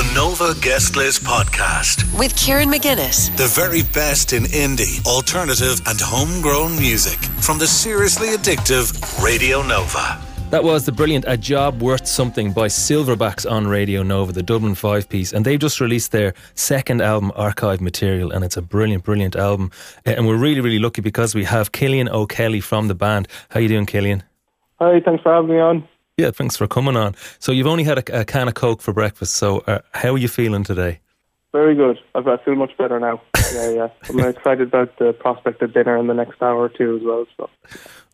The Nova Guest List Podcast. with Kieran McGuinness. The very best in indie, alternative, and homegrown music from the seriously addictive Radio Nova. That was the brilliant A Job Worth Something by Silverbacks on Radio Nova, the Dublin five piece. And they've just released their second album, Archive Material, and it's a brilliant, brilliant album. Uh, And we're really, really lucky because we have Kilian O'Kelly from the band. How you doing, Kilian? Hi, thanks for having me on. Yeah, thanks for coming on. So you've only had a, a can of Coke for breakfast. So uh, how are you feeling today? Very good. I feel much better now. Yeah, yeah. I'm excited about the prospect of dinner in the next hour or two as well. So,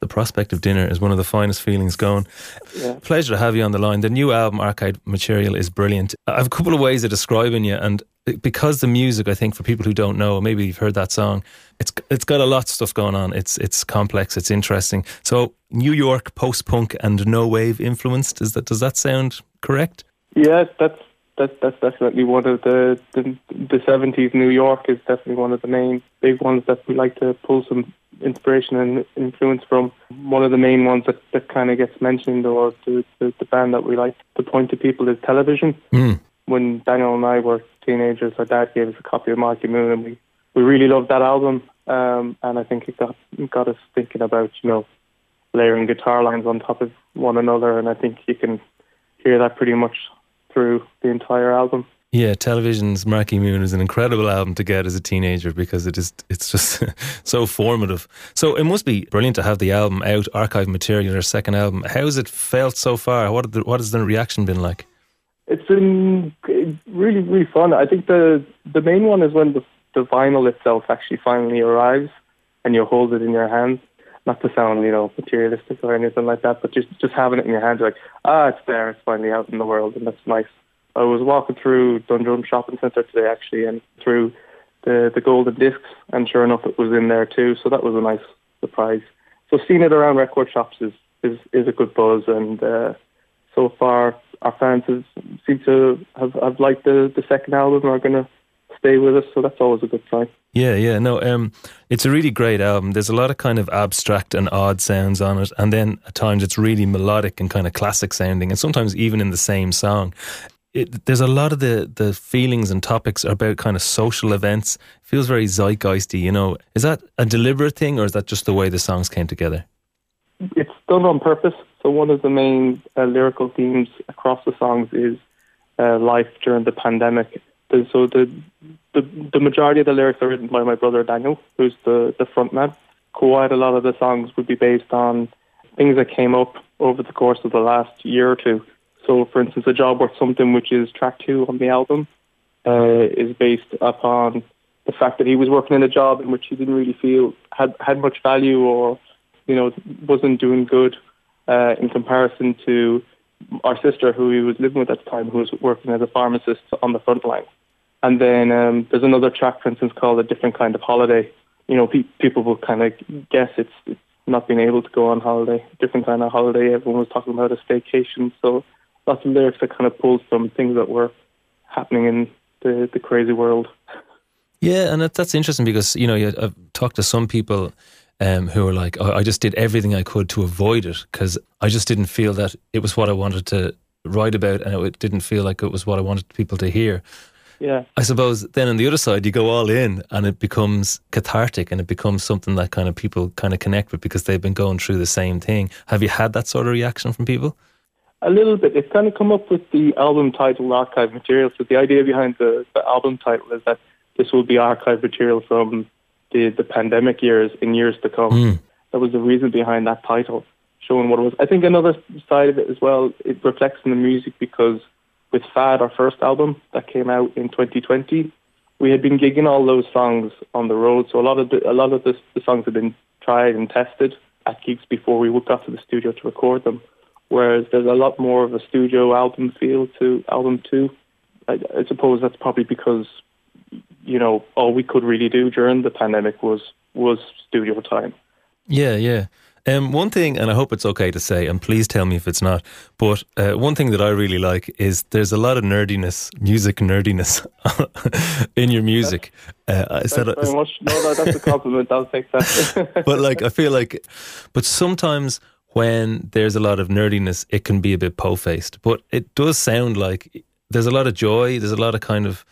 The prospect of dinner is one of the finest feelings going. yeah. Pleasure to have you on the line. The new album, Archive Material, is brilliant. I have a couple of ways of describing you, and because the music, I think, for people who don't know, maybe you've heard that song, it's it's got a lot of stuff going on. It's it's complex, it's interesting. So, New York post punk and no wave influenced. Is that does that sound correct? Yes, that's that's that's definitely one of the the the seventies. New York is definitely one of the main big ones that we like to pull some inspiration and influence from. One of the main ones that, that kind of gets mentioned, or the, the the band that we like to point to people is Television. Mm. When Daniel and I were teenagers, our dad gave us a copy of Marquee Moon, and we we really loved that album. Um, and I think it got got us thinking about you know layering guitar lines on top of one another, and I think you can hear that pretty much through the entire album. Yeah, Television's Marquee Moon is an incredible album to get as a teenager because it is it's just so formative. So it must be brilliant to have the album out, archive material, your second album. How has it felt so far? What the, what has the reaction been like? It's been really really fun. I think the the main one is when the the vinyl itself actually finally arrives and you hold it in your hands. Not to sound you know materialistic or anything like that, but just just having it in your hands, you're like ah, it's there, it's finally out in the world, and that's nice. I was walking through Dundrum Shopping Centre today actually, and through the the golden discs, and sure enough, it was in there too. So that was a nice surprise. So seeing it around record shops is is, is a good buzz, and uh, so far our fans have, seem to have, have liked the the second album. Are going to stay with us, so that's always a good sign. Yeah, yeah, no, um, it's a really great album. There's a lot of kind of abstract and odd sounds on it, and then at times it's really melodic and kind of classic sounding, and sometimes even in the same song. It, there's a lot of the the feelings and topics are about kind of social events. feels very zeitgeisty, you know. Is that a deliberate thing, or is that just the way the songs came together? It's done on purpose. So one of the main uh, lyrical themes across the songs is uh, life during the pandemic. So the, the the majority of the lyrics are written by my brother Daniel, who's the the front man. Quite a lot of the songs would be based on things that came up over the course of the last year or two. So, for instance, a job worth something, which is track two on the album, uh, is based upon the fact that he was working in a job in which he didn't really feel had had much value or you know wasn't doing good uh, in comparison to our sister who he was living with at the time who was working as a pharmacist on the front line. And then um, there's another track, for instance, called A Different Kind of Holiday. You know, pe- people will kind of guess it's, it's not being able to go on holiday, different kind of holiday. Everyone was talking about a staycation. So lots of lyrics that kind of pulled from things that were happening in the, the crazy world. Yeah, and that, that's interesting because you know I've talked to some people um, who are like, oh, I just did everything I could to avoid it because I just didn't feel that it was what I wanted to write about, and it didn't feel like it was what I wanted people to hear. Yeah. I suppose then on the other side, you go all in, and it becomes cathartic, and it becomes something that kind of people kind of connect with because they've been going through the same thing. Have you had that sort of reaction from people? A little bit. It's kind of come up with the album title Archive Material. So the idea behind the, the album title is that this will be archive material from the, the pandemic years in years to come. Mm. That was the reason behind that title, showing what it was. I think another side of it as well, it reflects in the music because with Fad, our first album that came out in 2020, we had been gigging all those songs on the road. So a lot of the, a lot of the, the songs had been tried and tested at gigs before we got to the studio to record them. Whereas there's a lot more of a studio album feel to album two. I, I suppose that's probably because you know all we could really do during the pandemic was was studio time. Yeah, yeah. Um, one thing, and I hope it's okay to say, and please tell me if it's not, but uh, one thing that I really like is there's a lot of nerdiness, music nerdiness in your music. Uh, is Thanks very much. No, no, that's a compliment. I'll take that. but like, I feel like, but sometimes when there's a lot of nerdiness, it can be a bit po faced. But it does sound like there's a lot of joy. There's a lot of kind of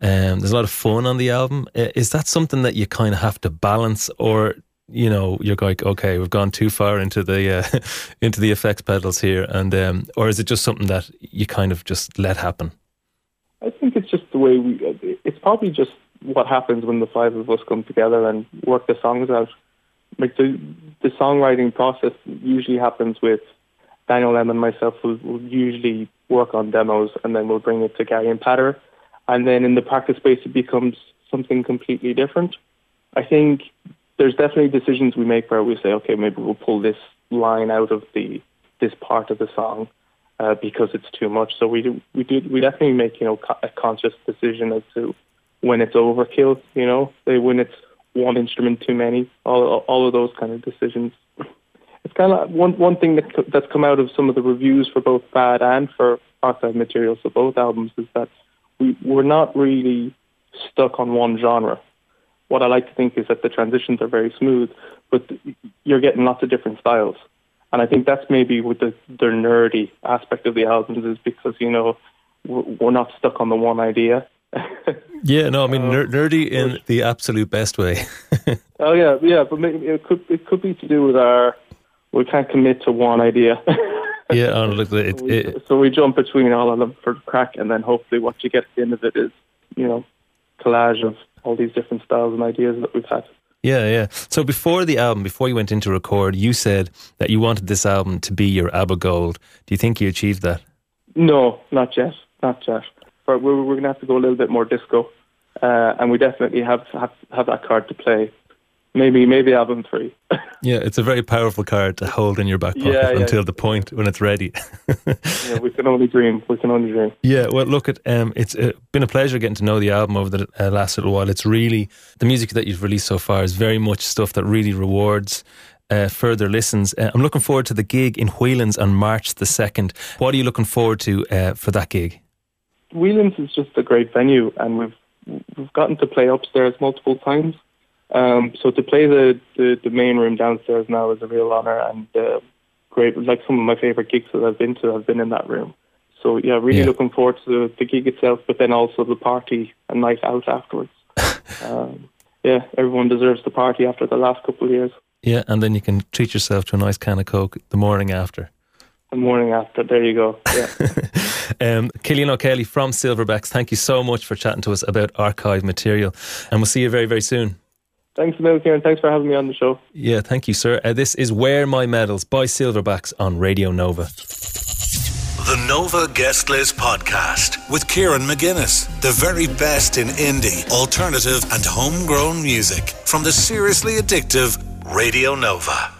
um, there's a lot of fun on the album. Is that something that you kind of have to balance, or you know, you're like, okay, we've gone too far into the uh, into the effects pedals here, and um, or is it just something that you kind of just let happen? I think it's just the way we. It's probably just what happens when the five of us come together and work the songs out. Like the the songwriting process usually happens with Daniel M and myself will, will usually work on demos and then we'll bring it to Gary and Peadar. And then in the practice space, it becomes something completely different. I think there's definitely decisions we make where we say, okay, maybe we'll pull this line out of the this part of the song uh, because it's too much. So we do we do we definitely make you know a conscious decision as to when it's overkill. You know, when it's one instrument too many. All all of those kind of decisions. It's kind of one one thing that that's come out of some of the reviews for both Fad and for Archive materials for both albums is that we we're not really stuck on one genre. What I like to think is that the transitions are very smooth, but you're getting lots of different styles. And I think that's maybe with the, the nerdy aspect of the albums is because, you know, we're not stuck on the one idea. yeah, no, I mean, ner- nerdy in the absolute best way. oh, yeah, yeah, but maybe it could, it could be to do with our, we can't commit to one idea. yeah, look, it, it, so we jump between all of them for crack, and then hopefully what you get at the end of it is, you know, collage of all these different styles and ideas that we've had. Yeah, yeah. So before the album, before you went into record, you said that you wanted this album to be your ABBA Gold. Do you think you achieved that? No, not yet. Not yet. But we're, we're going to have to go a little bit more disco. Uh, and we definitely have, have have that card to play maybe maybe album three. yeah, it's a very powerful card to hold in your back pocket yeah, yeah. until the point when it's ready. yeah, we can only dream. We can only dream. Yeah, well, look, at um, it's uh, been a pleasure getting to know the album over the uh, last little while. It's really the music that you've released so far is very much stuff that really rewards. Uh, further listens. Uh, I'm looking forward to the gig in Whelan's on March the 2nd. What are you looking forward to uh, for that gig? Whelan's is just a great venue, and we've we've gotten to play upstairs multiple times. Um, so to play the, the, the, main room downstairs now is a real honour and uh, great. Like some of my favourite gigs that I've been to have been in that room. So yeah, really yeah. looking forward to the, the, gig itself, but then also the party and night out afterwards. um, yeah, everyone deserves the party after the last couple of years. Yeah, and then you can treat yourself to a nice can of Coke the morning after. The morning after, there you go. Yeah. um, Kilian O'Kelly from Silverbacks, thank you so much for chatting to us about archive material, and we'll see you very, very soon. Thanks a million, Kieran. Thanks for having me on the show. Yeah, thank you, sir. Uh, this is Wear My Medals by Silverbacks on Radio Nova. The Nova Guest List Podcast with Kieran McGuinness. The very best in indie, alternative, and homegrown music from the seriously addictive Radio Nova.